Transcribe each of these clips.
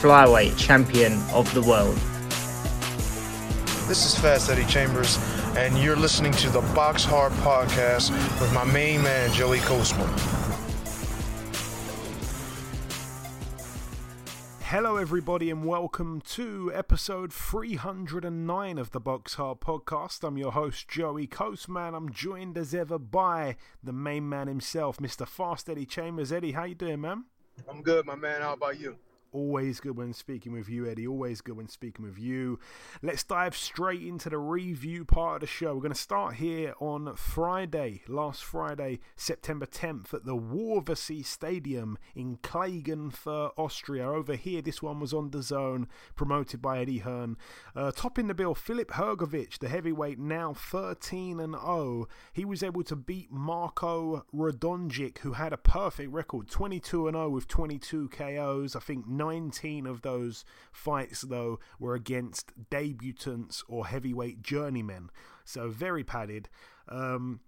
flyweight champion of the world. This is Fast Eddie Chambers, and you're listening to the Box Hard Podcast with my main man, Joey Coastman. Hello, everybody, and welcome to episode 309 of the Box Hard Podcast. I'm your host, Joey Coastman. I'm joined as ever by the main man himself, Mr. Fast Eddie Chambers. Eddie, how you doing, man? I'm good, my man. How about you? Always good when speaking with you, Eddie. Always good when speaking with you. Let's dive straight into the review part of the show. We're going to start here on Friday, last Friday, September 10th, at the Wörthersee Stadium in Klagenfurt, Austria. Over here, this one was on the zone, promoted by Eddie Hearn. Uh, topping the bill, Filip Hrgovic, the heavyweight, now 13 and 0. He was able to beat Marco Radonjic, who had a perfect record, 22 and 0 with 22 KOs. I think 19 of those fights, though, were against debutants or heavyweight journeymen. So very padded. Um,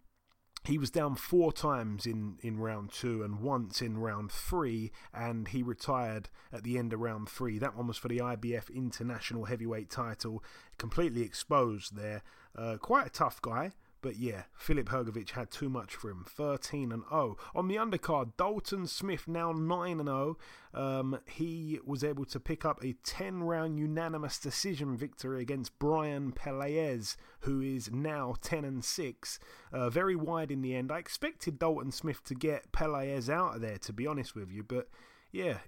he was down four times in, in round two and once in round three, and he retired at the end of round three. That one was for the IBF International Heavyweight title, completely exposed there. Uh, quite a tough guy. But yeah, Filip Hrgovic had too much for him. 13 and 0. On the undercard, Dalton Smith now 9 and 0. Um, he was able to pick up a 10 round unanimous decision victory against Brian Pelaez, who is now 10 and 6. Uh, very wide in the end. I expected Dalton Smith to get Pelaez out of there, to be honest with you, but yeah,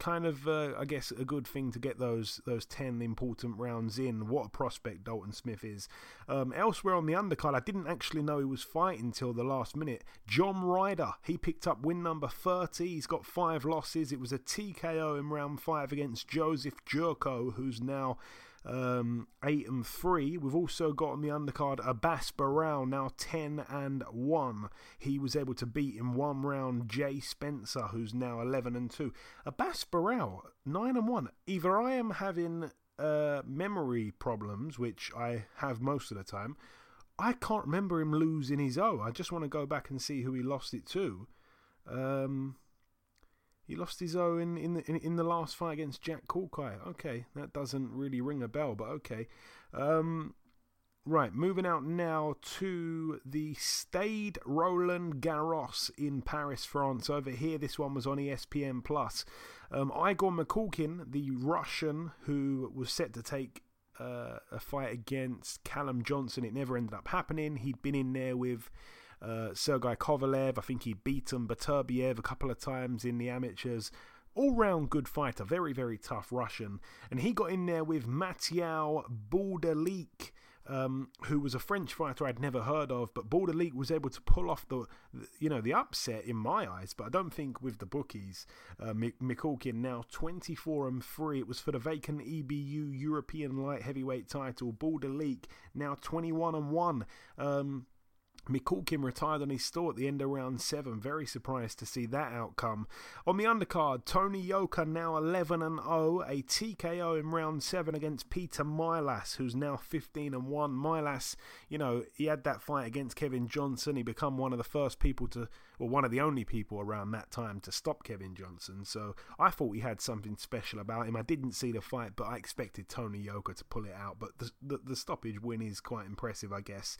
kind of, uh, I guess, a good thing to get those those ten important rounds in. What a prospect Dalton Smith is. Um, elsewhere on the undercard, I didn't actually know he was fighting until the last minute. John Ryder, he picked up win number 30. He's got five losses. It was a TKO in round five against Joseph Jurko, who's now um, 8 and 3. We've also got on the undercard Abbas Baraou, now 10 and 1. He was able to beat in one round Jay Spencer, who's now 11 and 2. Abbas Baraou, 9 and 1. Either I am having uh, memory problems, which I have most of the time. I can't remember him losing his O. I just want to go back and see who he lost it to. Um, he lost his O in, in, the, in, in the last fight against Jack Culcay. Okay, that doesn't really ring a bell, but okay. Um, right, moving out now to the Stade Roland Garros in Paris, France. Over here, this one was on ESPN Plus. Um, Igor Mikhalkin, the Russian who was set to take uh, a fight against Callum Johnson, it never ended up happening. He'd been in there with uh, Sergei Kovalev. I think he beat him, Beterbiev a couple of times in the amateurs. All round good fighter, very, very tough Russian. And he got in there with Mathieu Bauderlique. Um, who was a French fighter I'd never heard of, but Bauderlique was able to pull off the, you know, the upset in my eyes. But I don't think with the bookies, uh, Mikhalkin now 24 and three. It was for the vacant EBU European light heavyweight title. Bauderlique now 21 and one. Um, Mikhalkin retired on his store at the end of round 7. Very surprised to see that outcome. On the undercard, Tony Yoka now 11 and 0. A TKO in round 7 against Peter Milas, who's now 15 and 1. Milas, you know, he had that fight against Kevin Johnson. He become one of the first people to, or one of the only people around that time to stop Kevin Johnson. So I thought he had something special about him. I didn't see the fight, but I expected Tony Yoka to pull it out. But the, the, the stoppage win is quite impressive, I guess.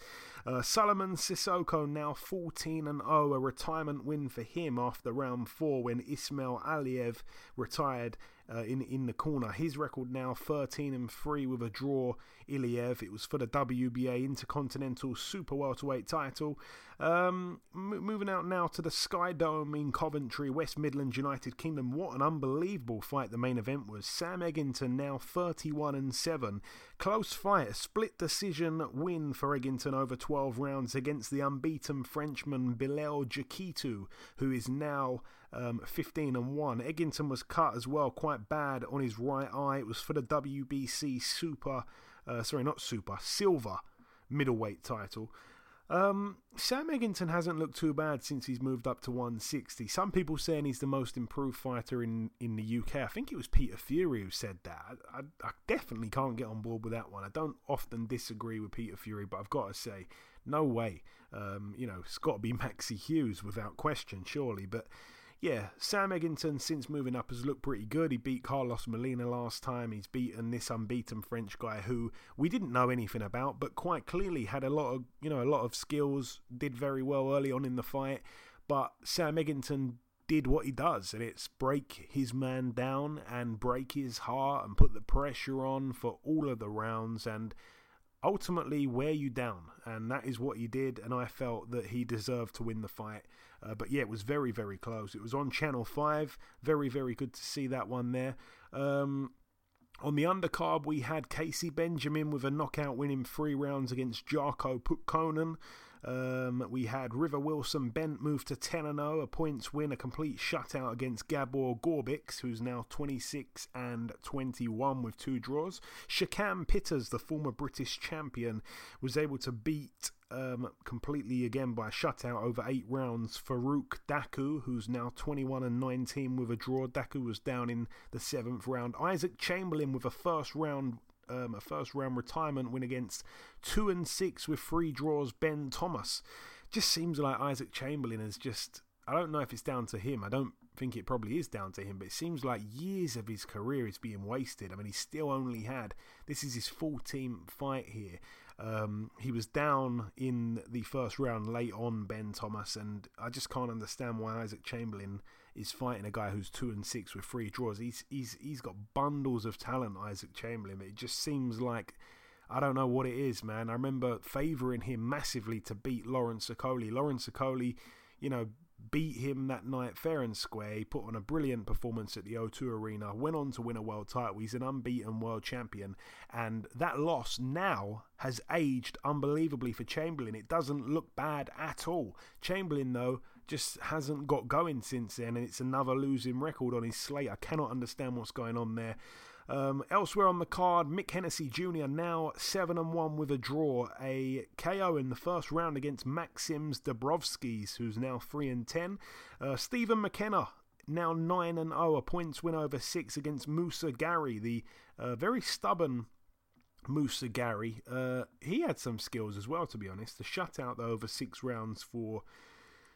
Uh, Solomon Sissoko now 14 and 0, a retirement win for him after round 4 when Ismail Aliev retired uh, in in the corner. His record now 13 and 3 with a draw. Iliev. It was for the WBA Intercontinental Super Welterweight title. Um, m- moving out now to the Sky Dome in Coventry, West Midlands, United Kingdom. What an unbelievable fight the main event was. Sam Eggington now 31 and 7. Close fight, a split decision win for Eggington over 12 rounds against the unbeaten Frenchman Bilal Jakitou, who is now um, 15 and 1. Eggington was cut as well, quite bad on his right eye. It was for the WBC Super, uh, sorry, not Super, Silver middleweight title. Um, Sam Eggington hasn't looked too bad since he's moved up to 160. Some people saying he's the most improved fighter in, in the UK. I think it was Peter Fury who said that. I, I, I definitely can't get on board with that one. I don't often disagree with Peter Fury, but I've got to say, no way. Um, you know, it's got to be Maxi Hughes without question, surely. But yeah, Sam Eggington since moving up has looked pretty good. He beat Carlos Molina last time. He's beaten this unbeaten French guy who we didn't know anything about, but quite clearly had a lot of you know a lot of skills. Did very well early on in the fight, but Sam Eggington did what he does, and it's break his man down and break his heart and put the pressure on for all of the rounds and ultimately wear you down. And that is what he did, and I felt that he deserved to win the fight. Uh, but yeah, it was very, very close. It was on Channel 5. Very, very good to see that one there. Um, on the undercard, we had Casey Benjamin with a knockout win in three rounds against Jarko Putkonen. Um, we had River Wilson Bent move to 10 0, a points win, a complete shutout against Gabor Gorbics, who's now 26 and 21 with two draws. Shakan Pitters, the former British champion, was able to beat um, completely again by a shutout over eight rounds. Farouk Daku, who's now 21 and 19 with a draw. Daku was down in the seventh round. Isaac Chamberlain with a first round. Um, a first round retirement win against two and six with three draws. Ben Thomas just seems like Isaac Chamberlain is just. I don't know if it's down to him. I don't think it probably is down to him, but it seems like years of his career is being wasted. I mean, he still only had this is his full team fight here. Um, he was down in the first round late on Ben Thomas, and I just can't understand why Isaac Chamberlain is fighting a guy who's two and six with three draws. He's he's he's got bundles of talent, Isaac Chamberlain. It just seems like I don't know what it is, man. I remember favouring him massively to beat Lawrence Okolie. Lawrence Okolie, you know, beat him that night fair and square. He put on a brilliant performance at the O2 Arena, went on to win a world title. He's an unbeaten world champion, and that loss now has aged unbelievably for Chamberlain. It doesn't look bad at all. Chamberlain, though, just hasn't got going since then, and it's another losing record on his slate. I cannot understand what's going on there. Um, elsewhere on the card, Mick Hennessy Jr. now 7 and 1 with a draw. A KO in the first round against Maxims Dabrowskis, who's now 3 and 10. Uh, Stephen McKenna now 9 and 0, a points win over 6 against Musa Gary, the uh, very stubborn Musa Gary. Uh, he had some skills as well, to be honest. The shutout, though, over 6 rounds for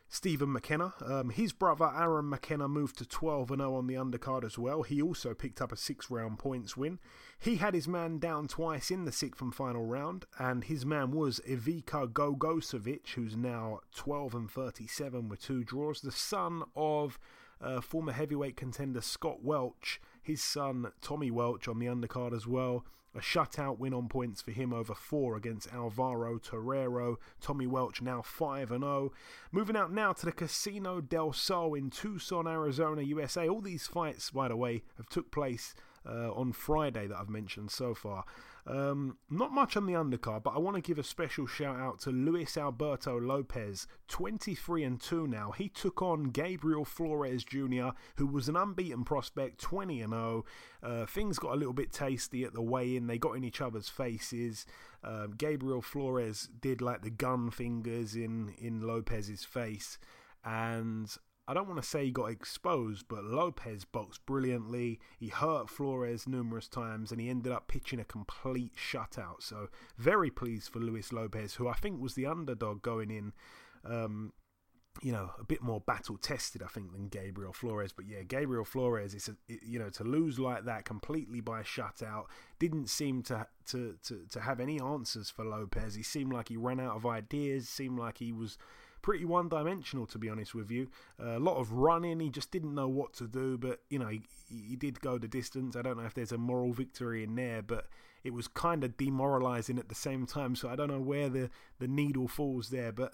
Stephen McKenna. Um, his brother Aaron McKenna moved to 12 0 on the undercard as well. He also picked up a six round points win. He had his man down twice in the sixth and final round, and his man was Ivica Gogosevic, who's now 12 and 37 with two draws. The son of uh, former heavyweight contender Scott Welch, his son Tommy Welch on the undercard as well. A shutout win on points for him over four against Alvaro Torero. Tommy Welch now 5 0. Moving out now to the Casino del Sol in Tucson, Arizona, USA. All these fights, by the way, have took place uh, on Friday that I've mentioned so far. Um, not much on the undercard, but I want to give a special shout out to Luis Alberto Lopez, 23 and 2 now. He took on Gabriel Flores Jr., who was an unbeaten prospect, 20 and 0. Uh, things got a little bit tasty at the weigh in, they got in each other's faces. Um, Gabriel Flores did like the gun fingers in, in Lopez's face, and I don't want to say he got exposed, but Lopez boxed brilliantly. He hurt Flores numerous times and he ended up pitching a complete shutout. So, very pleased for Luis Lopez, who I think was the underdog going in. Um, you know, a bit more battle tested, I think, than Gabriel Flores. But yeah, Gabriel Flores, it's a, it, you know to lose like that completely by shutout didn't seem to, to to to have any answers for Lopez. He seemed like he ran out of ideas. Seemed like he was pretty one dimensional, to be honest with you. Uh, a lot of running, he just didn't know what to do, but you know, he, he did go the distance. I don't know if there's a moral victory in there, but it was kind of demoralizing at the same time, so I don't know where the, the needle falls there. But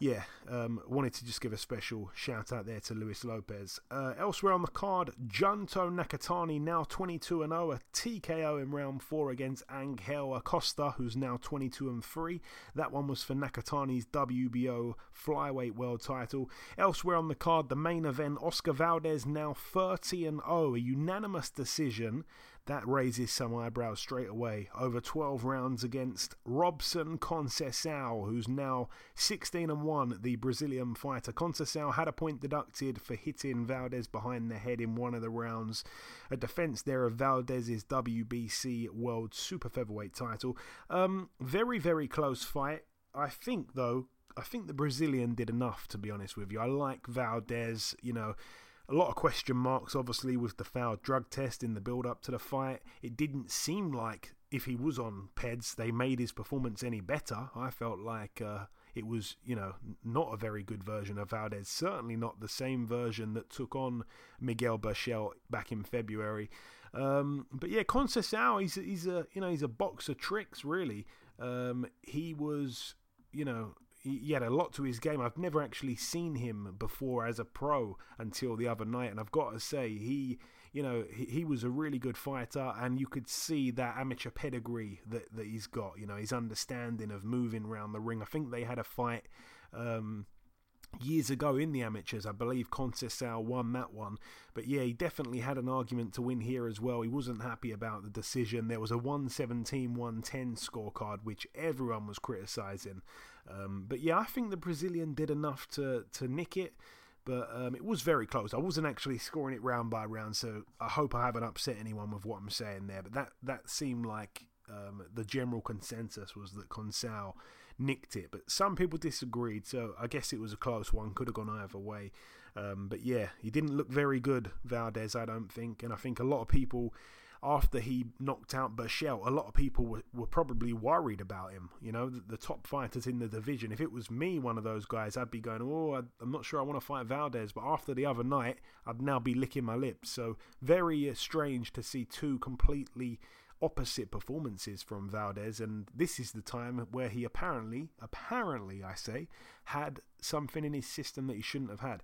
yeah, um, wanted to just give a special shout out there to Luis Lopez. Uh, elsewhere on the card, Junto Nakatani now 22 and 0, a TKO in round four against Angel Acosta, who's now 22 and 3. That one was for Nakatani's WBO flyweight world title. Elsewhere on the card, the main event, Oscar Valdez now 30 and 0, a unanimous decision that raises some eyebrows straight away. Over 12 rounds against Robson Conceição, who's now 16 and 1, the Brazilian fighter. Conceição had a point deducted for hitting Valdez behind the head in one of the rounds. A defense there of Valdez's WBC World Super Featherweight title. Um, very, very close fight. I think, though, I think the Brazilian did enough, to be honest with you. I like Valdez, you know a lot of question marks, obviously, with the failed drug test in the build up to the fight. It didn't seem like if he was on PEDs, they made his performance any better. I felt like uh, it was, you know, not a very good version of Valdez. Certainly not the same version that took on Miguel Berchelt back in February. Um, but yeah, Conceição, he's he's a you know he's a box of tricks really. Um, he was you know he, had a lot to his game. I've never actually seen him before as a pro until the other night, and I've got to say he, you know, he, he was a really good fighter, and you could see that amateur pedigree that that he's got. You know, his understanding of moving around the ring. I think they had a fight. Um, years ago in the amateurs. I believe Conceição won that one. But yeah, he definitely had an argument to win here as well. He wasn't happy about the decision. There was a 117 110 scorecard, which everyone was criticising. Um, but yeah, I think the Brazilian did enough to, to nick it. But um, it was very close. I wasn't actually scoring it round by round, so I hope I haven't upset anyone with what I'm saying there. But that, that seemed like um, the general consensus was that Conceição nicked it, but some people disagreed. So I guess it was a close one. Could have gone either way. Um, but yeah, he didn't look very good, Valdez. I don't think, and I think a lot of people. After he knocked out Berchelt, a lot of people were, were probably worried about him. You know, the, the, top fighters in the division. If it was me, one of those guys, I'd be going, "Oh, I, I'm not sure I want to fight Valdez." But after the other night, I'd now be licking my lips. So very uh, strange to see two completely opposite performances from Valdez, and this is the time where he apparently, apparently, I say, had something in his system that he shouldn't have had.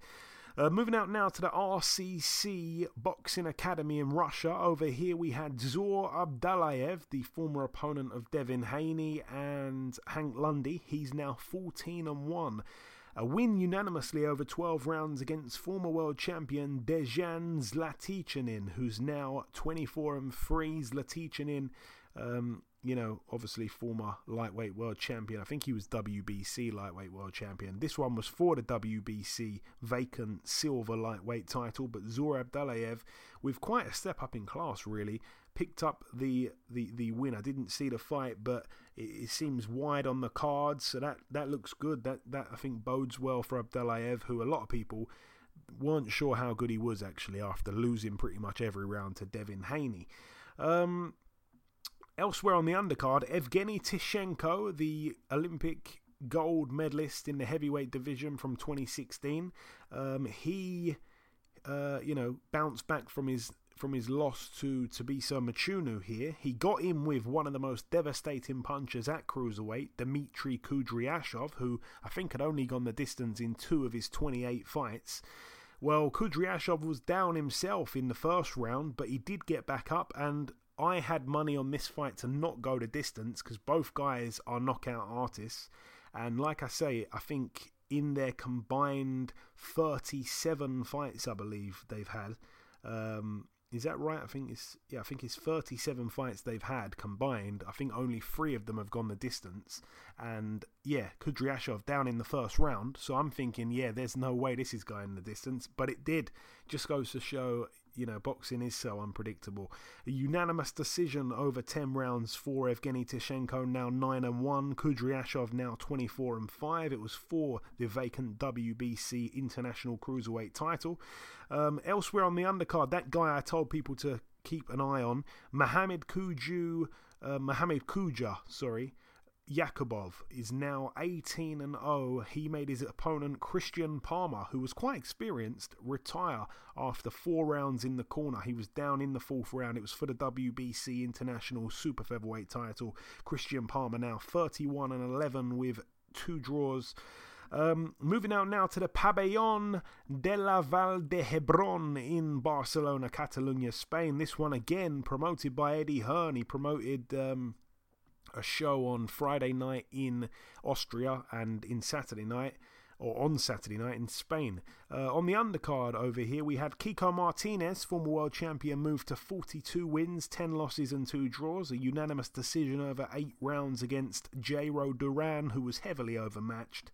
Uh, moving out now to the RCC Boxing Academy in Russia. Over here we had Zaur Abdullayev, the former opponent of Devin Haney and Hank Lundy. He's now 14 and 1. A win unanimously over 12 rounds against former world champion Dejan Zlaticanin, who's now 24 and 3. Zlaticanin, um, you know, obviously former lightweight world champion. I think he was WBC lightweight world champion. This one was for the WBC vacant silver lightweight title, but Zaur Abdullayev, with quite a step up in class, really, picked up the, the, the win. I didn't see the fight, but it, it, seems wide on the cards, so that, that looks good. That, that I think bodes well for Abdullayev, who a lot of people weren't sure how good he was actually after losing pretty much every round to Devin Haney. Um, Elsewhere on the undercard, Evgeny Tishenko, the Olympic gold medalist in the heavyweight division from 2016, um, he, uh, you know, bounced back from his from his loss to Thabiso Mchunu here. He got in with one of the most devastating punchers at cruiserweight, Dmitry Kudryashov, who I think had only gone the distance in two of his 28 fights. Well, Kudryashov was down himself in the first round, but he did get back up and I had money on this fight to not go the distance because both guys are knockout artists. And like I say, I think in their combined 37 fights, I believe they've had. Um, is that right? I think it's yeah. I think it's 37 fights they've had combined. I think only three of them have gone the distance, and yeah, Kudryashov down in the first round. So I'm thinking, yeah, there's no way this is going the distance, but it did. Just goes to show, you know, boxing is so unpredictable. A unanimous decision over 10 rounds for Evgeny Tishenko, now 9 and 1. Kudryashov now 24 and 5. It was for the vacant WBC International Cruiserweight title. Um, elsewhere on the undercard, that guy I told people to keep an eye on, Mohamed Kuju, uh, Mohamed Kuja, sorry. Yakubov is now 18 and 0. He made his opponent Christian Palmer, who was quite experienced, retire after four rounds in the corner. He was down in the fourth round. It was for the WBC International Super Featherweight title. Christian Palmer now 31 and 11 with two draws. Um, moving out now to the Pabellon de la Val de Hebron in Barcelona, Catalonia, Spain. This one again promoted by Eddie Hearn. He promoted. Um, a show on Friday night in Austria and in Saturday night or on Saturday night in Spain. Uh, on the undercard over here, we had Kiko Martinez, former world champion, moved to 42 wins, 10 losses, and 2 draws. A unanimous decision over 8 rounds against Jairo Duran, who was heavily overmatched.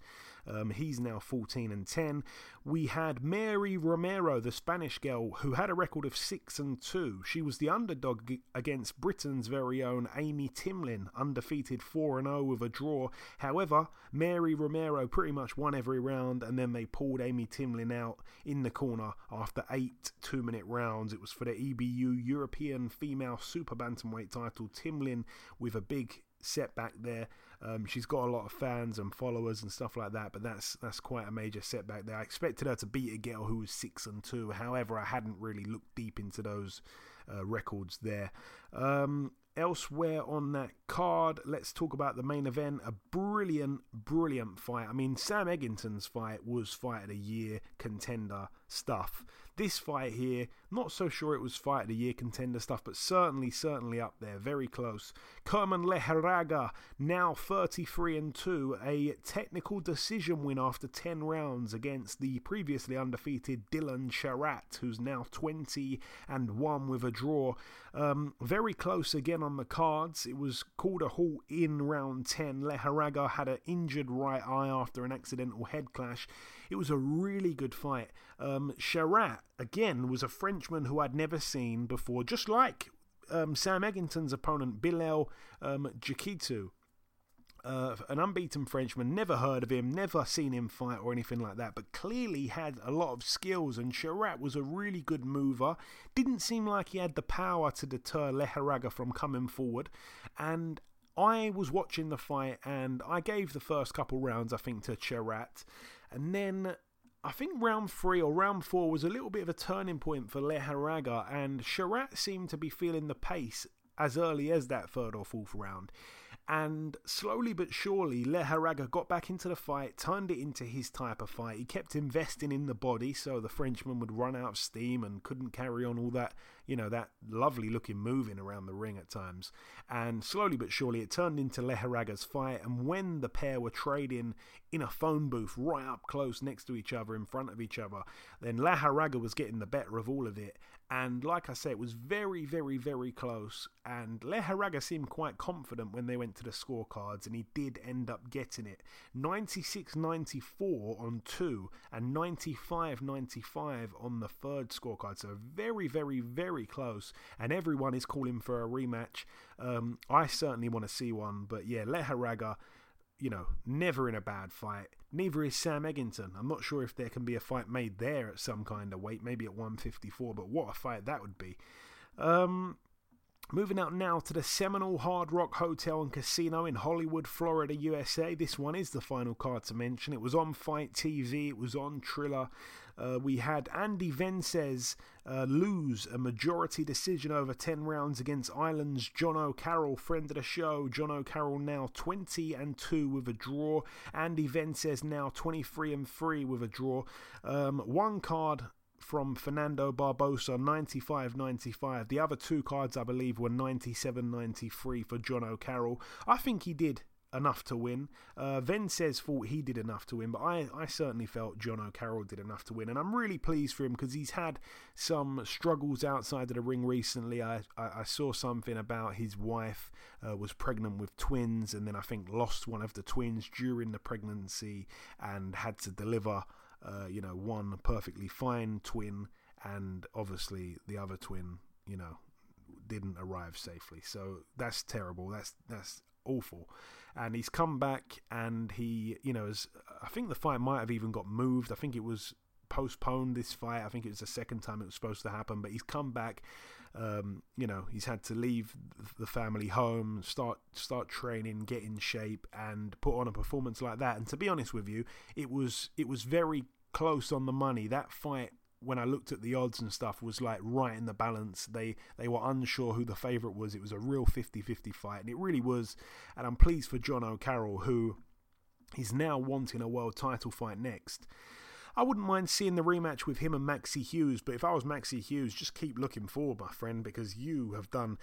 Um, he's now 14 and 10. We had Mary Romero, the Spanish girl, who had a record of 6 and 2. She was the underdog against Britain's very own Amy Timlin, undefeated 4 and 0 with a draw. However, Mary Romero pretty much won every round, and then they pulled Amy Timlin out in the corner after eight two minute rounds. It was for the EBU European Female Super Bantamweight title. Timlin with a big setback there. Um, she's got a lot of fans and followers and stuff like that, but that's that's quite a major setback there. I expected her to beat a girl who was six and two. However, I hadn't really looked deep into those uh, records there. Um, elsewhere on that card, let's talk about the main event. A brilliant, brilliant fight. I mean, Sam Eggington's fight was fight of the year contender stuff. This fight here, not so sure it was fight of the year contender stuff, but certainly, certainly up there, very close. Kerman Lejarraga, now 33 and 2, a technical decision win after 10 rounds against the previously undefeated Dylan Charrat, who's now 20 and 1 with a draw. Um, very close again on the cards. It was called a halt in round 10. Lejarraga had an injured right eye after an accidental head clash. It was a really good fight. Um, Charrat, again, was a Frenchman who I'd never seen before, just like um, Sam Eggington's opponent, Bilal um, Jakitou. Uh, an unbeaten Frenchman, never heard of him, never seen him fight or anything like that, but clearly had a lot of skills. And Charrat was a really good mover. Didn't seem like he had the power to deter Lejarraga from coming forward. And I was watching the fight and I gave the first couple rounds, I think, to Charrat. And then I think round three or round four was a little bit of a turning point for Lejarraga, and Charrat seemed to be feeling the pace as early as that third or fourth round. And slowly but surely, Lejarraga got back into the fight, turned it into his type of fight. He kept investing in the body so the Frenchman would run out of steam and couldn't carry on all that, you know, that lovely looking moving around the ring at times. And slowly but surely, it turned into Lejarraga's fight. And when the pair were trading in a phone booth right up close next to each other, in front of each other, then Lejarraga was getting the better of all of it. And like I say, it was very, very, very close. And Lejarraga seemed quite confident when they went to the scorecards, and he did end up getting it 96 94 on two, and 95 95 on the third scorecard. So very, very, very close. And everyone is calling for a rematch. Um, I certainly want to see one, but yeah, Lejarraga you know, never in a bad fight. Neither is Sam Eggington. I'm not sure if there can be a fight made there at some kind of weight, maybe at 154, but what a fight that would be. Um, Moving out now to the Seminole Hard Rock Hotel and Casino in Hollywood, Florida, USA. This one is the final card to mention. It was on FITE TV, it was on Triller. Uh, we had Andy Vences uh, lose a majority decision over 10 rounds against Ireland's Jono Carroll, friend of the show. Jono Carroll now 20 and 2 with a draw. Andy Vences now 23 and 3 with a draw. Um, one card from Fernando Barbosa, 95 95. The other two cards, I believe, were 97 93 for Jono Carroll. I think he did enough to win. Uh, says thought he did enough to win, but I, I certainly felt Jono Carroll did enough to win. And I'm really pleased for him because he's had some struggles outside of the ring recently. I, I, I saw something about his wife uh, was pregnant with twins and then I think lost one of the twins during the pregnancy and had to deliver uh, you know, one perfectly fine twin, and obviously the other twin, you know, didn't arrive safely. So that's terrible. That's that's awful. And he's come back, and he, you know, is, I think the fight might have even got moved. I think it was postponed. This fight, I think it was the second time it was supposed to happen, but he's come back. Um, you know, he's had to leave the family home, start start training, get in shape, and put on a performance like that. And to be honest with you, it was it was very close on the money. That fight when I looked at the odds and stuff was like right in the balance. They they were unsure who the favourite was. It was a real 50-50 fight and it really was and I'm pleased for Jono Carroll who He's now wanting a world title fight next. I wouldn't mind seeing the rematch with him and Maxi Hughes, but if I was Maxi Hughes, just keep looking forward, my friend, because you have done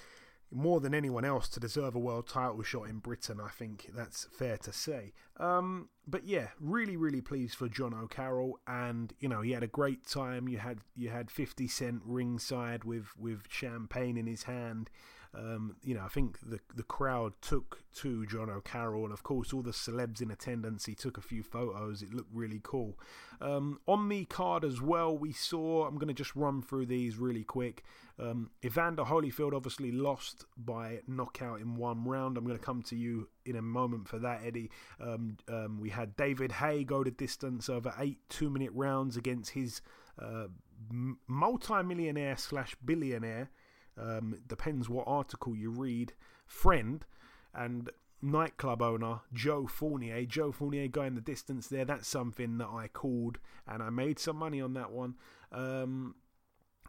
more than anyone else to deserve a world title shot in Britain. I think that's fair to say. Um, but yeah, really, really pleased for Jono Carroll, and you know he had a great time. You had you had Fifty Cent ringside with with champagne in his hand. Um, you know, I think the the crowd took to Jono Carroll, and of course, all the celebs in attendance. He took a few photos. It looked really cool. Um, on the card as well, we saw. I'm going to just run through these really quick. Um, Evander Holyfield obviously lost by knockout in one round. I'm going to come to you in a moment for that, Eddie. Um, um, we had David Haye go the distance over eight two minute rounds against his uh, multi-millionaire slash billionaire um, depends what article you read, friend and nightclub owner Joe Fournier. Joe Fournier guy in the distance there. That's something that I called, and I made some money on that one. Um,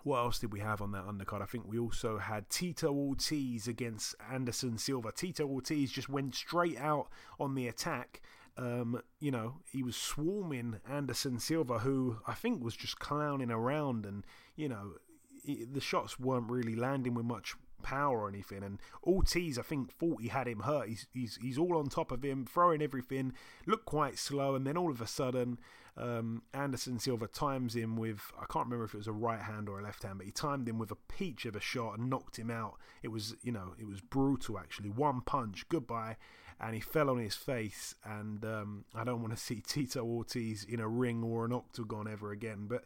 what else did we have on that undercard? I think we also had Tito Ortiz against Anderson Silva. Tito Ortiz just went straight out on the attack. Um, you know, he was swarming Anderson Silva, who I think was just clowning around and, you know, the shots weren't really landing with much power or anything. And Ortiz, I think, thought he had him hurt. He's he's he's all on top of him, throwing everything. Looked quite slow, and then all of a sudden, um, Anderson Silva times him with I can't remember if it was a right hand or a left hand, but he timed him with a peach of a shot and knocked him out. It was you know it was brutal actually. One punch, goodbye. And he fell on his face, and um, I don't want to see Tito Ortiz in a ring or an octagon ever again. But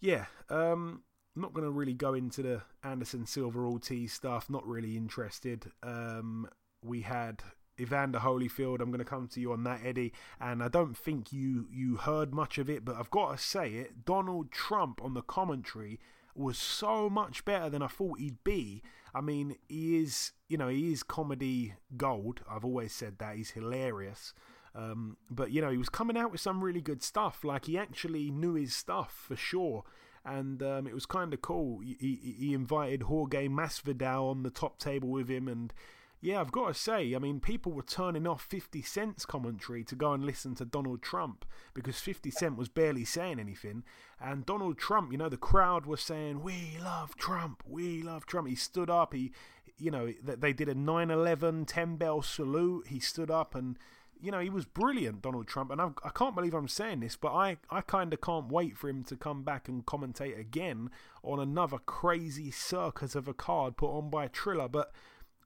yeah, um, I'm not going to really go into the Anderson Silva Ortiz stuff. Not really interested. Um, we had Evander Holyfield. I'm going to come to you on that, Eddie. And I don't think you you heard much of it, but I've got to say it. Donald Trump on the commentary was so much better than I thought he'd be. I mean, he is, you know, he is comedy gold. I've always said that. He's hilarious. Um, but, you know, he was coming out with some really good stuff. Like, he actually knew his stuff for sure and um, it was kind of cool. He, he, he, invited Jorge Masvidal on the top table with him, and yeah, I've got to say, I mean, people were turning off 50 Cent's commentary to go and listen to Donald Trump because 50 Cent was barely saying anything, and Donald Trump, you know, the crowd was saying, "We love Trump, we love Trump." He stood up, he, you know, they did a 9/11 10 bell salute. He stood up and you know, he was brilliant, Donald Trump, and I, I can't believe I'm saying this, but I, I kind of can't wait for him to come back and commentate again on another crazy circus of a card put on by Triller. But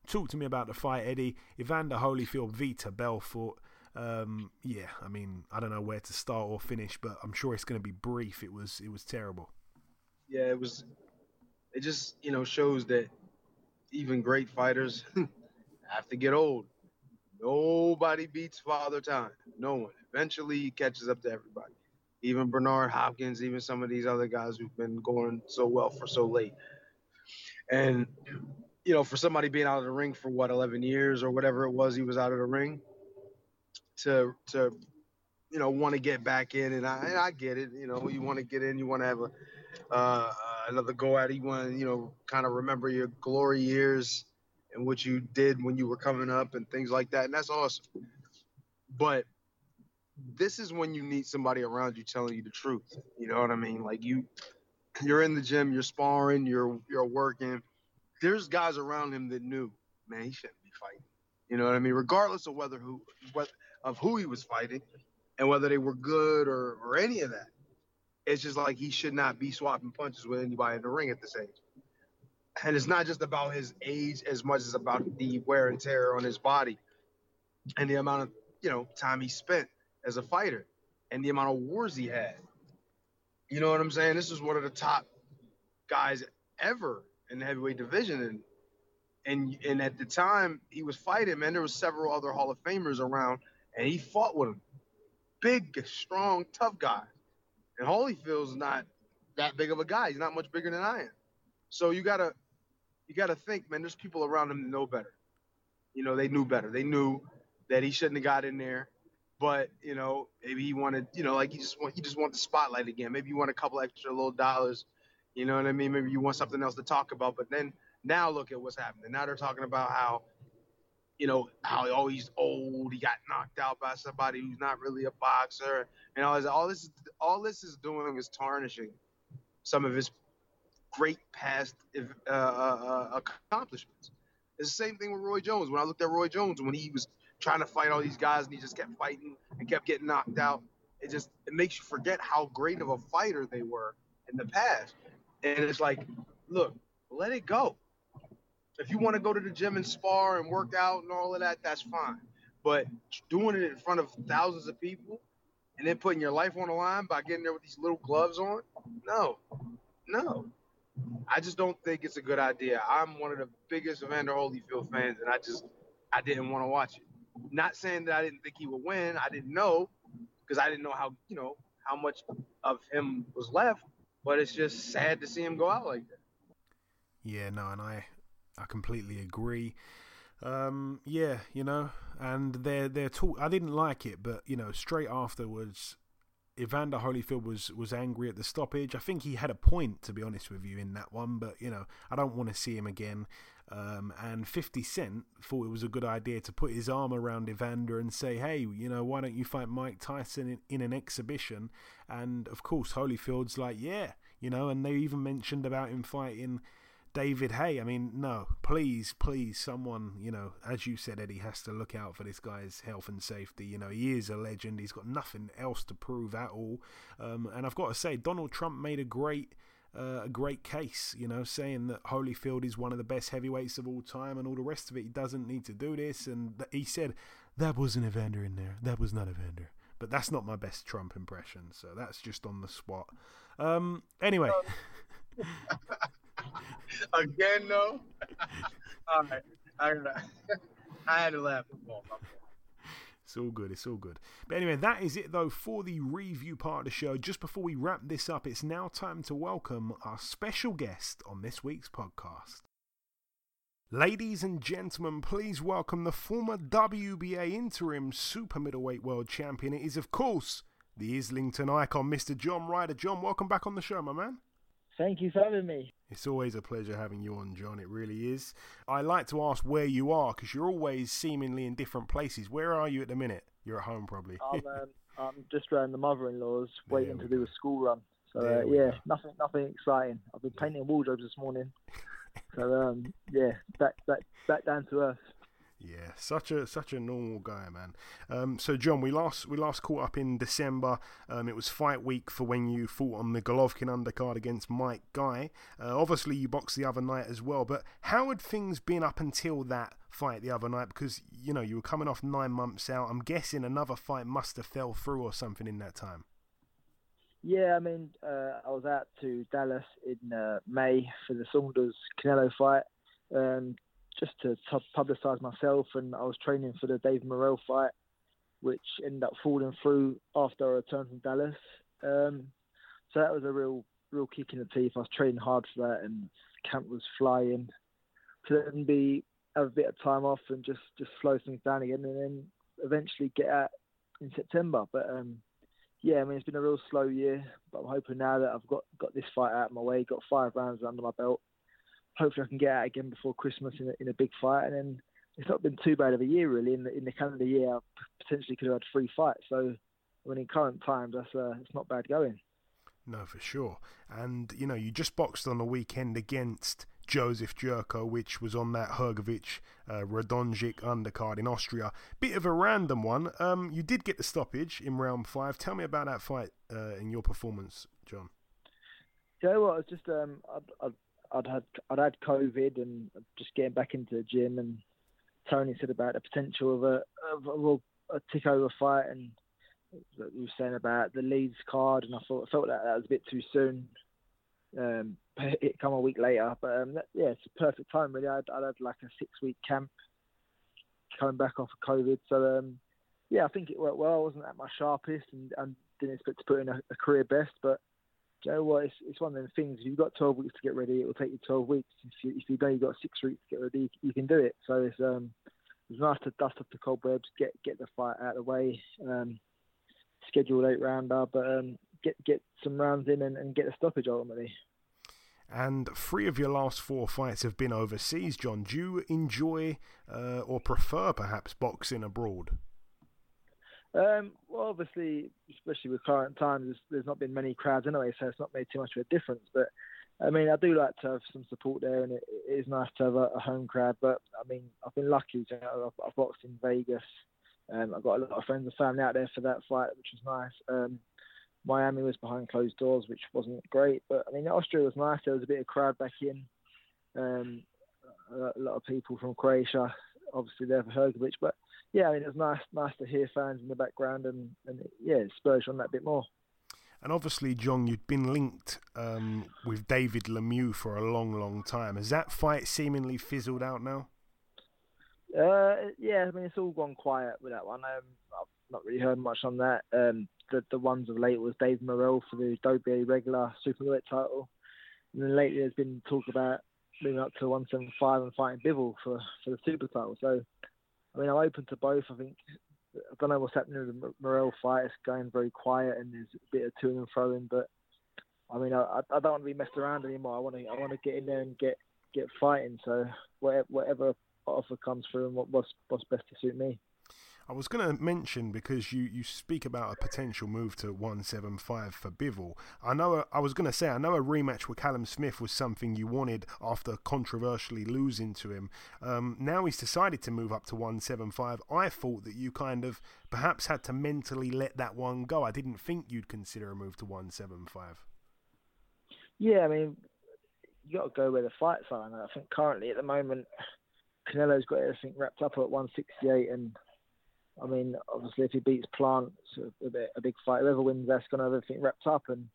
talk to me about the fight, Eddie. Evander Holyfield, Vitor Belfort. Um, yeah, I mean, I don't know where to start or finish, but I'm sure it's going to be brief. It was, it was terrible. Yeah, it was. It just, you know, shows that even great fighters have to get old Nobody beats Father Time. No one. Eventually, he catches up to everybody. Even Bernard Hopkins, even some of these other guys who've been going so well for so late. And, you know, for somebody being out of the ring for what, 11 years or whatever it was he was out of the ring, to, to you know, want to get back in. And I, and I get it. You know, you want to get in, you want to have a, uh, another go at it. You want to, you know, kind of remember your glory years and what you did when you were coming up and things like that. And that's awesome. But this is when you need somebody around you telling you the truth. You know what I mean? Like you you're in the gym, you're sparring, you're you're working. There's guys around him that knew, man, he shouldn't be fighting. You know what I mean? Regardless of whether who what of who he was fighting and whether they were good or or any of that. It's just like he should not be swapping punches with anybody in the ring at this age and it's not just about his age as much as about the wear and tear on his body and the amount of you know time he spent as a fighter and the amount of wars he had. You know what i'm saying? This is one of the top guys ever in the heavyweight division. And and and at the time he was fighting man there was several other hall of famers around and he fought with him. Big strong tough guy. And holyfield's not that big of a guy. He's not much bigger than i am. So you gotta you got to think, man, there's people around him that know better. You know, they knew better. They knew that he shouldn't have got in there. But, you know, maybe he wanted, you know, like he just want he just want the spotlight again. Maybe you want a couple extra little dollars. You know what I mean? Maybe you want something else to talk about. But then now look at what's happening. Now they're talking about how, you know, how oh, he's old, he got knocked out by somebody who's not really a boxer, and all this. All this, all this is doing is tarnishing some of his great past uh, uh, accomplishments. It's the same thing with Roy Jones. When I looked at Roy Jones when he was trying to fight all these guys and he just kept fighting and kept getting knocked out, it just it makes you forget how great of a fighter they were in the past. And it's like, look, let it go. If you want to go to the gym and spar and work out and all of that, that's fine. But doing it in front of thousands of people and then putting your life on the line by getting there with these little gloves on, no, no. I just don't think it's a good idea. I'm one of the biggest Evander Holyfield fans, and I just I didn't want to watch it. Not saying that I didn't think he would win. I didn't know because I didn't know how you know how much of him was left. But it's just sad to see him go out like that. Yeah, no, and I I completely agree. Um, yeah, you know, and they're they're talk. I didn't like it, but you know, straight afterwards, Evander Holyfield was was angry at the stoppage. I think he had a point, to be honest with you, in that one. But you know, I don't want to see him again. Um, and 50 Cent thought it was a good idea to put his arm around Evander and say, hey, you know, why don't you fight Mike Tyson in, in an exhibition? And of course, Holyfield's like, yeah, you know, and they even mentioned about him fighting David Haye. I mean, no, please, please, someone, you know, as you said, Eddie, has to look out for this guy's health and safety. You know, he is a legend. He's got nothing else to prove at all. Um, and I've got to say, Donald Trump made a great uh, a great case, you know, saying that Holyfield is one of the best heavyweights of all time and all the rest of it. He doesn't need to do this. And th- he said, that wasn't Evander in there. That was not Evander. But that's not my best Trump impression. So that's just on the spot. Um, anyway. Again, no. all right. I, I had to laugh at It's all good. It's all good. But anyway, that is it though for the review part of the show. Just before we wrap this up, it's now time to welcome our special guest on this week's podcast. Ladies and gentlemen, please welcome the former WBA interim super middleweight world champion. It is, of course, the Islington icon, Mr. John Ryder. John, welcome back on the show, my man. Thank you for having me. It's always a pleasure having you on, John. It really is. I like to ask where you are because you're always seemingly in different places. Where are you at the minute? You're at home, probably. I'm, um, I'm just around the mother-in-law's, waiting to do a school run. So uh, yeah, go. nothing, nothing exciting. I've been painting wardrobes this morning. so um, yeah, back, back, back down to earth. Yeah, such a such a normal guy, man. Um, so John, we last we last caught up in December. Um, it was fight week for when you fought on the Golovkin undercard against Mike Guy. Uh, obviously, you boxed the other night as well. But how had things been up until that fight the other night? Because you know you were coming off nine months out. I'm guessing another fight must have fell through or something in that time. Yeah, I mean, uh, I was out to Dallas in uh, May for the Saunders Canelo fight. Um, just to t- publicise myself, and I was training for the Dave Morrell fight, which ended up falling through after I returned from Dallas. Um, so that was a real, real kick in the teeth. I was training hard for that, and camp was flying. To then be have a bit of time off and just just slow things down again, and then eventually get out in September. But um, yeah, I mean it's been a real slow year, but I'm hoping now that I've got got this fight out of my way, got five rounds under my belt hopefully I can get out again before Christmas in a, in a big fight. And then it's not been too bad of a year really. In the, in the calendar year, I potentially could have had three fights. So I mean, in current times, that's uh, it's not bad going. No, for sure. And you know, you just boxed on the weekend against Joseph Jurko, which was on that Hrgovic uh, Radonjic undercard in Austria. Bit of a random one. Um, you did get the stoppage in round five. Tell me about that fight uh, and your performance, John. You know what? It's just um, I'd, I'd I'd had I'd had COVID and just getting back into the gym, and Tony said about the potential of a of a, a tick over fight, and he was saying about the Leeds card, and I thought felt that that was a bit too soon. Um, it come a week later, but um, that, yeah, it's a perfect time really. I'd, I'd had like a six week camp coming back off of COVID, so um, yeah, I think it worked well. I wasn't at my sharpest, and, and didn't expect to put in a, a career best, but you know what? It's, it's one of them things. If you've got 12 weeks to get ready, it will take you 12 weeks. If you, if you know you've got six weeks to get ready, you can do it. So it's um, it's nice to dust off the cobwebs, get get the fight out of the way, um, schedule eight rounder, but um, get get some rounds in and, and get a stoppage ultimately. and three of your last four fights have been overseas. John, do you enjoy uh, or prefer perhaps boxing abroad? Um, well, obviously, especially with current times, there's, there's, not been many crowds anyway, so it's not made too much of a difference. But I mean, I do like to have some support there, and it, it is nice to have a, a, home crowd. But I mean, I've been lucky. You know, I've, I've, boxed in Vegas. Um, I've got a lot of friends and family out there for that fight, which was nice. Um, Miami was behind closed doors, which wasn't great. But I mean, Austria was nice. There was a bit of crowd back in. Um, a lot of people from Croatia, obviously there for Hrgovic. But yeah, I mean, it was nice, nice to hear fans in the background, and, and yeah, it spurs on that bit more. And obviously, John, you'd been linked um, with David Lemieux for a long, long time. Has that fight seemingly fizzled out now? Uh, yeah, I mean, it's all gone quiet with that one. Um, I've not really heard much on that. Um, the the ones of late was Dave Morrell for the WBA regular super lightweight title, and then lately there's been talk about moving up to 175 and fighting Bivol for for the super title. So, I mean, I'm open to both. I think I don't know what's happening with the Morrell fight. It's going very quiet and there's a bit of to and fro But I mean, I, I don't want to be messed around anymore. I want to I want to get in there and get get fighting. So whatever, whatever offer comes through and what, what's what's best to suit me. I was going to mention because you, you speak about a potential move to 175 for Bivol. I know I was going to say I know a rematch with Callum Smith was something you wanted after controversially losing to him. Um, now he's decided to move up to 175. I thought that you kind of perhaps had to mentally let that one go. I didn't think you'd consider a move to 175. Yeah, I mean, you got to go where the fights are. And I think currently at the moment, Canelo's got everything wrapped up at 168 and I mean, obviously, if he beats Plant, it's a, bit, a big fight. Whoever wins, that's going to have everything wrapped up. And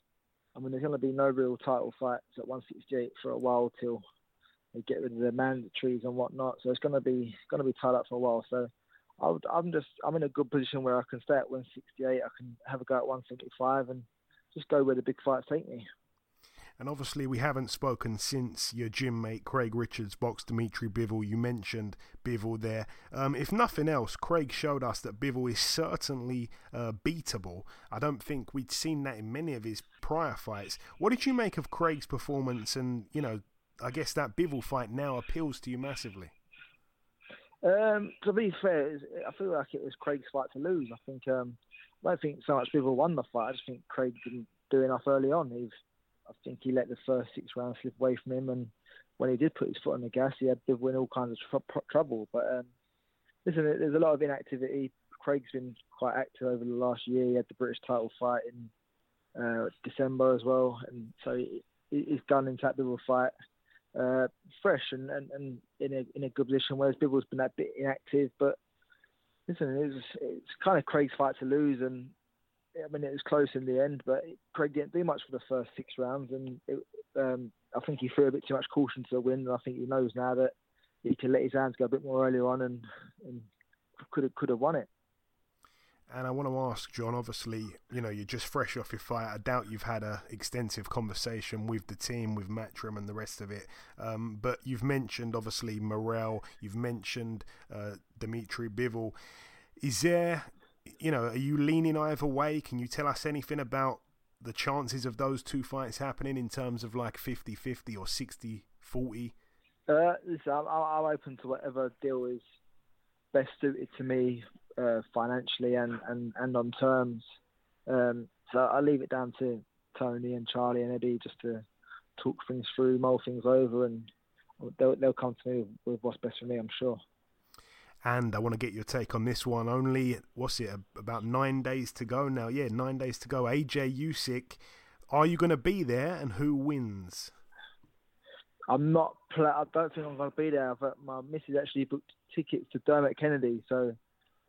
I mean, there's going to be no real title fights at 168 for a while till they get rid of the mandatories and whatnot. So it's going to be going to be tied up for a while. So I am just I'm in a good position where I can stay at 168. I can have a go at 175 and just go where the big fights take me. And obviously, we haven't spoken since your gym mate Craig Richards boxed Dimitri Bivol. You mentioned Bivol there. Um, if nothing else, Craig showed us that Bivol is certainly uh, beatable. I don't think we'd seen that in many of his prior fights. What did you make of Craig's performance? And, you know, I guess that Bivol fight now appeals to you massively. Um, to be fair, I feel like it was Craig's fight to lose. I think um, I don't think so much Bivol won the fight. I just think Craig didn't do enough early on. He's I think he let the first six rounds slip away from him, and when he did put his foot on the gas, he had to win all kinds of tr- trouble. But um, listen, there's a lot of inactivity. Craig's been quite active over the last year. He had the British title fight in uh, December as well, and so he, he's gone into that Bivol fight uh, fresh and, and, and in a in a good position. Whereas Bivol's been that bit inactive, but listen, it's it's kind of Craig's fight to lose, and I mean, it was close in the end, but Craig didn't do much for the first six rounds, and it, um, I think he threw a bit too much caution to the wind. And I think he knows now that he can let his hands go a bit more earlier on, and, and could have could have won it. And I want to ask John. Obviously, you know you're just fresh off your fight. I doubt you've had a extensive conversation with the team, with Matchroom and the rest of it. Um, but you've mentioned obviously Morrell. You've mentioned uh, Dimitri Bivol. Is there you know, are you leaning either way? Can you tell us anything about the chances of those two fights happening in terms of like 50 50 or 60 40? Uh, listen, I'm, I'm open to whatever deal is best suited to me uh, financially and, and, and on terms. Um, so I'll leave it down to Tony and Charlie and Eddie just to talk things through, mull things over, and they'll, they'll come to me with what's best for me, I'm sure. And I want to get your take on this one. Only, what's it, about nine days to go now? Yeah, nine days to go. AJ Usyk, are you going to be there and who wins? I'm not, I don't think I'm going to be there, but my missus actually booked tickets to Dermot Kennedy, so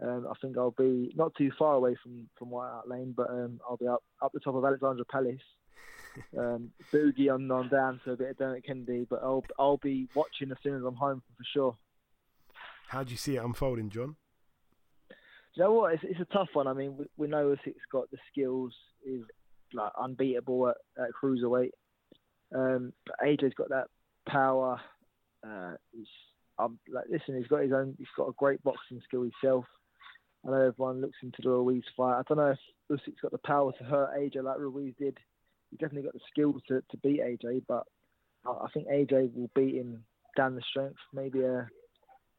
um, I think I'll be not too far away from, from White Hart Lane, but um, I'll be up, up the top of Alexandra Palace. um, boogie on, on down to a bit of Dermot Kennedy, but I'll I'll be watching as soon as I'm home for sure. How do you see it unfolding, John? you know what? It's, it's a tough one. I mean, we, we know Usyk's got the skills, is like unbeatable at, at cruiserweight. Um, but AJ's got that power. Uh, he's, um, like, listen, he's got his own. He's got a great boxing skill himself. I know everyone looks into the Ruiz fight. I don't know if Usyk's got the power to hurt AJ like Ruiz did. He definitely got the skills to, to beat AJ, but I think AJ will beat him down the strength. Maybe uh,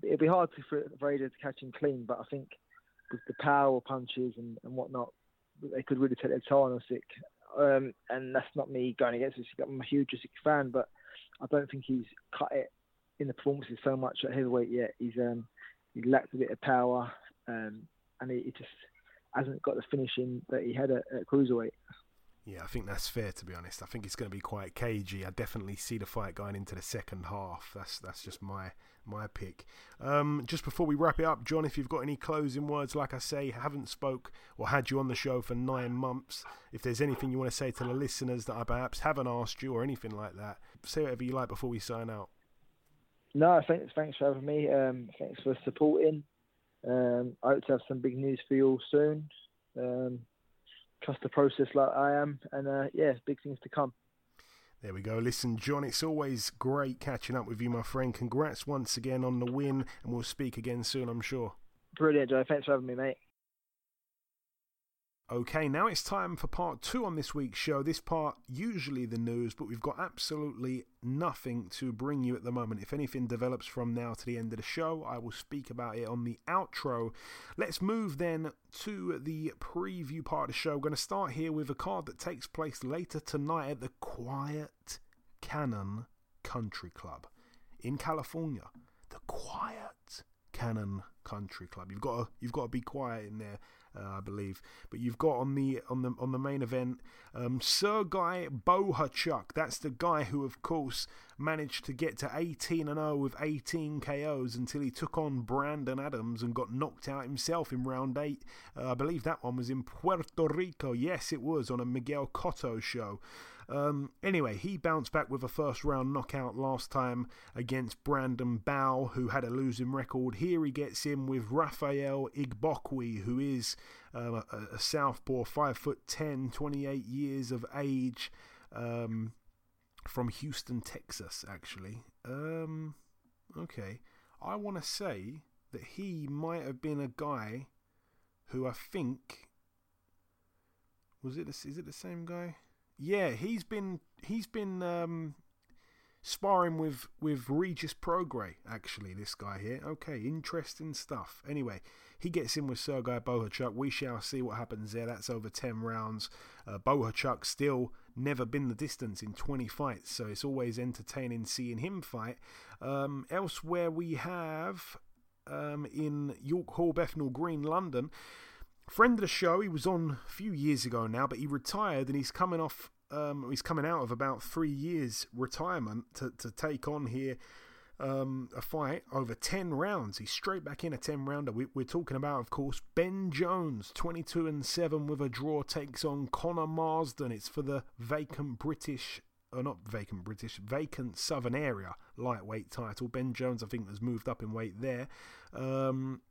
it'll be hard for, for AJ to catch him clean, but I think with the power punches and, and whatnot, they could really take their toll on Usyk. Um, and that's not me going against Usyk. I'm a huge Usyk fan, but I don't think he's cut it in the performances so much at heavyweight yet. He's um, he lacked a bit of power, um, and he, he, just hasn't got the finishing that he had at, at cruiserweight. Yeah, I think that's fair to be honest. I think it's going to be quite cagey. I definitely see the fight going into the second half. That's that's just my my pick. Um, just before we wrap it up, John, if you've got any closing words, like I say, haven't spoke or had you on the show for nine months. If there's anything you want to say to the listeners that I perhaps haven't asked you or anything like that, say whatever you like before we sign out. No, thanks thanks for having me. Um, thanks for supporting. Um, I hope to have some big news for you all soon. Um, trust the process like I am, and uh, yeah, big things to come. There we go. Listen, John, it's always great catching up with you, my friend. Congrats once again on the win, and we'll speak again soon, I'm sure. Brilliant, Joe. Thanks for having me, mate. Okay, now it's time for part two on this week's show. This part, usually the news, but we've got absolutely nothing to bring you at the moment. If anything develops from now to the end of the show, I will speak about it on the outro. Let's move then to the preview part of the show. We're going to start here with a card that takes place later tonight at the Quiet Cannon Country Club in California. The Quiet Cannon Country Club. You've got to, you've got to be quiet in there uh, I believe. But you've got on the on the on the main event um, Sergei Bohachuk. That's the guy who, of course, managed to get to 18 and 0 with 18 KOs until he took on Brandon Adams and got knocked out himself in round eight. Uh, I believe that one was in Puerto Rico. Yes, it was on a Miguel Cotto show. Um, anyway, he bounced back with a first round knockout last time against Brandon Bow, who had a losing record. Here he gets in with Rafael Igbokwe, who is uh, a, a southpaw, 5 foot 10, 28 years of age, um, from Houston, Texas, actually. Um, okay. I want to say that he might have been a guy who I think was it is it the same guy? Yeah, he's been he's been um, sparring with with Regis Prograis. Actually, this guy here. Okay, interesting stuff. Anyway, he gets in with Sergei Bohachuk. We shall see what happens there. That's over ten rounds. Uh, Bohachuk still never been the distance in 20 fights, so it's always entertaining seeing him fight. Um, elsewhere, we have um, in York Hall, Bethnal Green, London. Friend of the show, he was on a few years ago now, but he retired and he's coming off. Um, he's coming out of about three years retirement to, to take on here um, a fight over 10 rounds. He's straight back in a 10 rounder. We, are talking about, of course, Ben Jones, 22 and 7 with a draw, takes on Conor Marsden. It's for the vacant British, or not vacant British, vacant Southern Area lightweight title. Ben Jones, I think, has moved up in weight there. Um,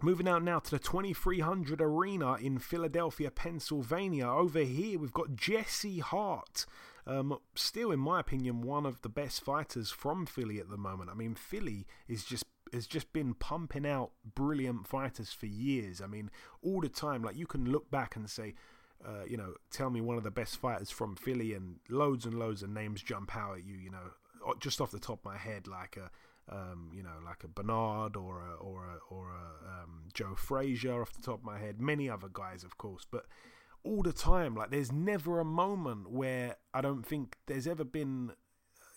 Moving out now to the 2300 Arena in Philadelphia, Pennsylvania. Over here, we've got Jesse Hart. Um, still, in my opinion, one of the best fighters from Philly at the moment. I mean, Philly is just has just been pumping out brilliant fighters for years. I mean, all the time. Like you can look back and say, uh, you know, tell me one of the best fighters from Philly, and loads and loads of names jump out at you. You know, just off the top of my head, like a um, you know, like a Bernard or a, or a, or a um, Joe Frazier off the top of my head. Many other guys, of course, but all the time, like there's never a moment where I don't think there's ever been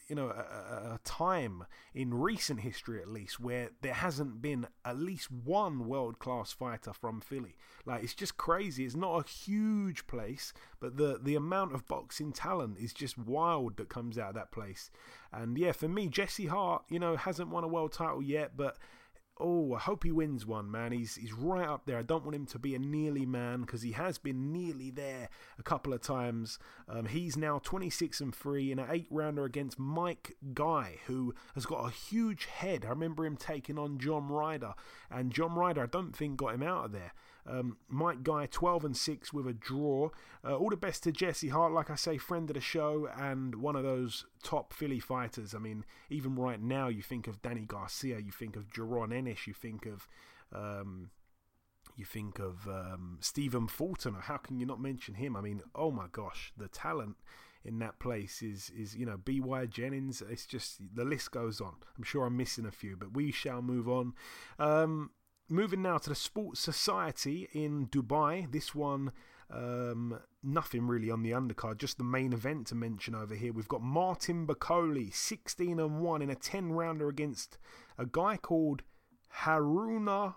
you know, a, a, time in recent history at least where there hasn't been at least one world class fighter from Philly. Like it's just crazy. It's not a huge place, but the the amount of boxing talent is just wild that comes out of that place. And yeah, for me, Jesse Hart, you know, hasn't won a world title yet, but Oh, I hope he wins one, man. He's he's right up there. I don't want him to be a nearly man because he has been nearly there a couple of times. Um, he's now 26 and 3 in an eight rounder against Mike Guy, who has got a huge head. I remember him taking on John Ryder, and John Ryder, I don't think, got him out of there. Um, Mike Guy, 12 and 6 with a draw. Uh, all the best to Jesse Hart, like I say, friend of the show and one of those top Philly fighters. I mean, even right now, you think of Danny Garcia, you think of Jaron Ennis, you think of. Um, you think of um, Stephen Fulton. How can you not mention him? I mean, oh my gosh, the talent in that place is is you know B.Y. Jennings. It's just the list goes on. I'm sure I'm missing a few, but we shall move on. Um, moving now to the Sports Society in Dubai. This one. Um, nothing really on the undercard, just the main event to mention over here. We've got Martin Bakole, 16 and 1 in a 10 rounder against a guy called Haruna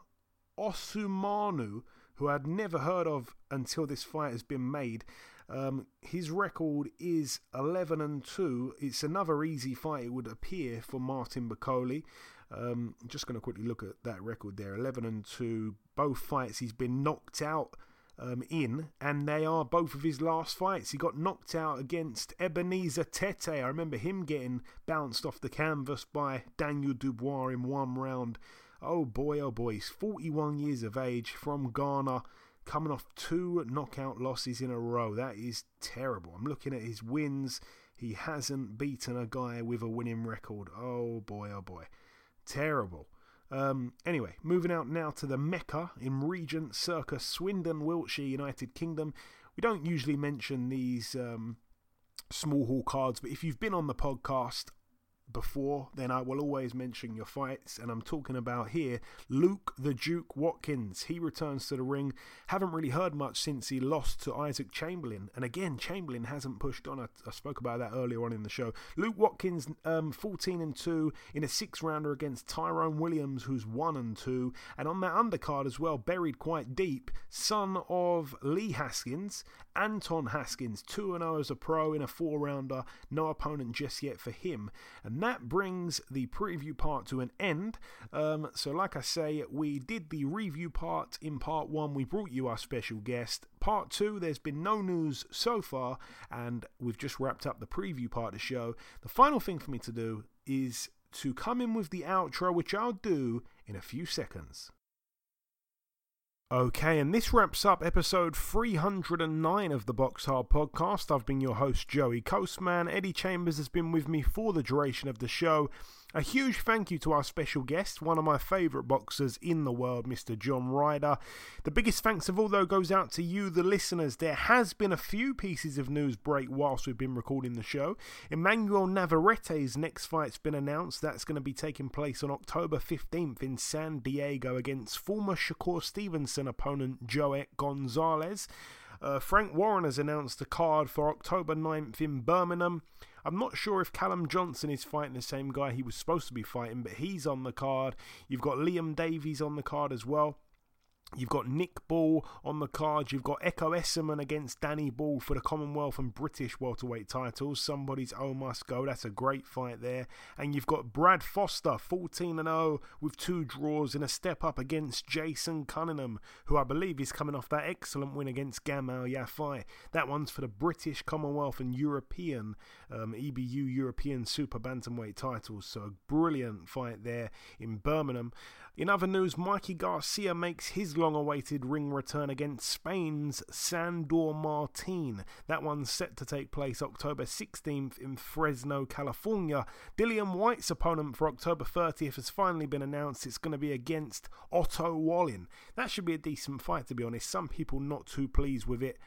Osumanu, who I'd never heard of until this fight has been made. Um, his record is 11 and 2. It's another easy fight, it would appear, for Martin Bakole. Um, just going to quickly look at that record there 11 and 2. Both fights he's been knocked out um, in, and they are both of his last fights. He got knocked out against Ebenezer Tete. I remember him getting bounced off the canvas by Daniel Dubois in one round. Oh boy, oh boy, he's 41 years of age from Ghana, coming off two knockout losses in a row. That is terrible. I'm looking at his wins. He hasn't beaten a guy with a winning record. Oh boy, oh boy. Terrible. Um, anyway, moving out now to the Mecca in Regent Circus, Swindon, Wiltshire, United Kingdom. We don't usually mention these um, small hall cards, but if you've been on the podcast, before, then I will always mention your fights. And I'm talking about here Luke the Duke Watkins. He returns to the ring. Haven't really heard much since he lost to Isaac Chamberlain. And again, Chamberlain hasn't pushed on. I, I spoke about that earlier on in the show. Luke Watkins, um, 14 and 2 in a six rounder against Tyrone Williams, who's 1 and 2. And on that undercard as well, buried quite deep, son of Lee Haskins, Anton Haskins, 2 0 as a pro in a four rounder. No opponent just yet for him. And that brings the preview part to an end. Um, so, like I say, we did the review part in part one. We brought you our special guest. Part two, there's been no news so far, and we've just wrapped up the preview part of the show. The final thing for me to do is to come in with the outro, which I'll do in a few seconds. Okay, and this wraps up episode 309 of the Box Hard podcast. I've been your host, Joey Coastman. Eddie Chambers has been with me for the duration of the show. A huge thank you to our special guest, one of my favourite boxers in the world, Mr. John Ryder. The biggest thanks of all, though, goes out to you, the listeners. There has been a few pieces of news break whilst we've been recording the show. Emmanuel Navarrete's next fight's been announced. That's going to be taking place on October 15th in San Diego against former Shakur Stevenson opponent Joet Gonzalez. Uh, Frank Warren has announced a card for October 9th in Birmingham. I'm not sure if Callum Johnson is fighting the same guy he was supposed to be fighting, but he's on the card. You've got Liam Davies on the card as well. You've got Nick Ball on the card. You've got Ekow Essuman against Danny Ball for the Commonwealth and British welterweight titles. Somebody's oh must go. That's a great fight there. And you've got Brad Foster, 14 0 with two draws in a step up against Jason Cunningham, who I believe is coming off that excellent win against Gamal Yafai. That one's for the British Commonwealth and European um, EBU European Super Bantamweight titles. So a brilliant fight there in Birmingham. In other news, Mikey Garcia makes his long awaited ring return against Spain's Sandor Martin. That one's set to take place October 16th in Fresno, California. Dillian Whyte's opponent for October 30th has finally been announced. It's going to be against Otto Wallin. That should be a decent fight, to be honest. Some people not too pleased with it.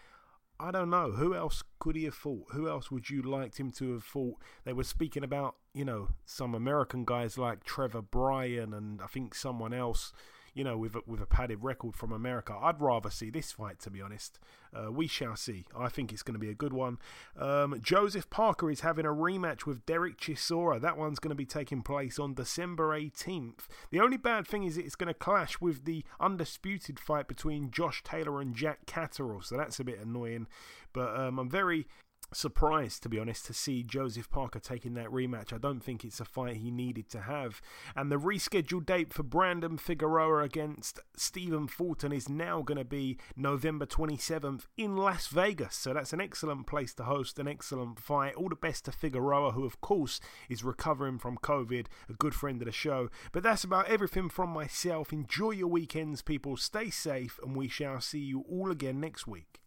I don't know. Who else could he have fought? Who else would you liked him to have fought? They were speaking about, you know, some American guys like Trevor Bryan and I think someone else you know, with a, with a padded record from America. I'd rather see this fight, to be honest. Uh, we shall see. I think it's going to be a good one. Um, Joseph Parker is having a rematch with Derek Chisora. That one's going to be taking place on December 18th. The only bad thing is it's going to clash with the undisputed fight between Josh Taylor and Jack Catterall, so that's a bit annoying. But um, I'm very surprised, to be honest, to see Joseph Parker taking that rematch. I don't think it's a fight he needed to have. And the rescheduled date for Brandon Figueroa against Stephen Fulton is now going to be November 27th in Las Vegas. So that's an excellent place to host an excellent fight. All the best to Figueroa, who, of course, is recovering from COVID, a good friend of the show. But that's about everything from myself. Enjoy your weekends, people. Stay safe, and we shall see you all again next week.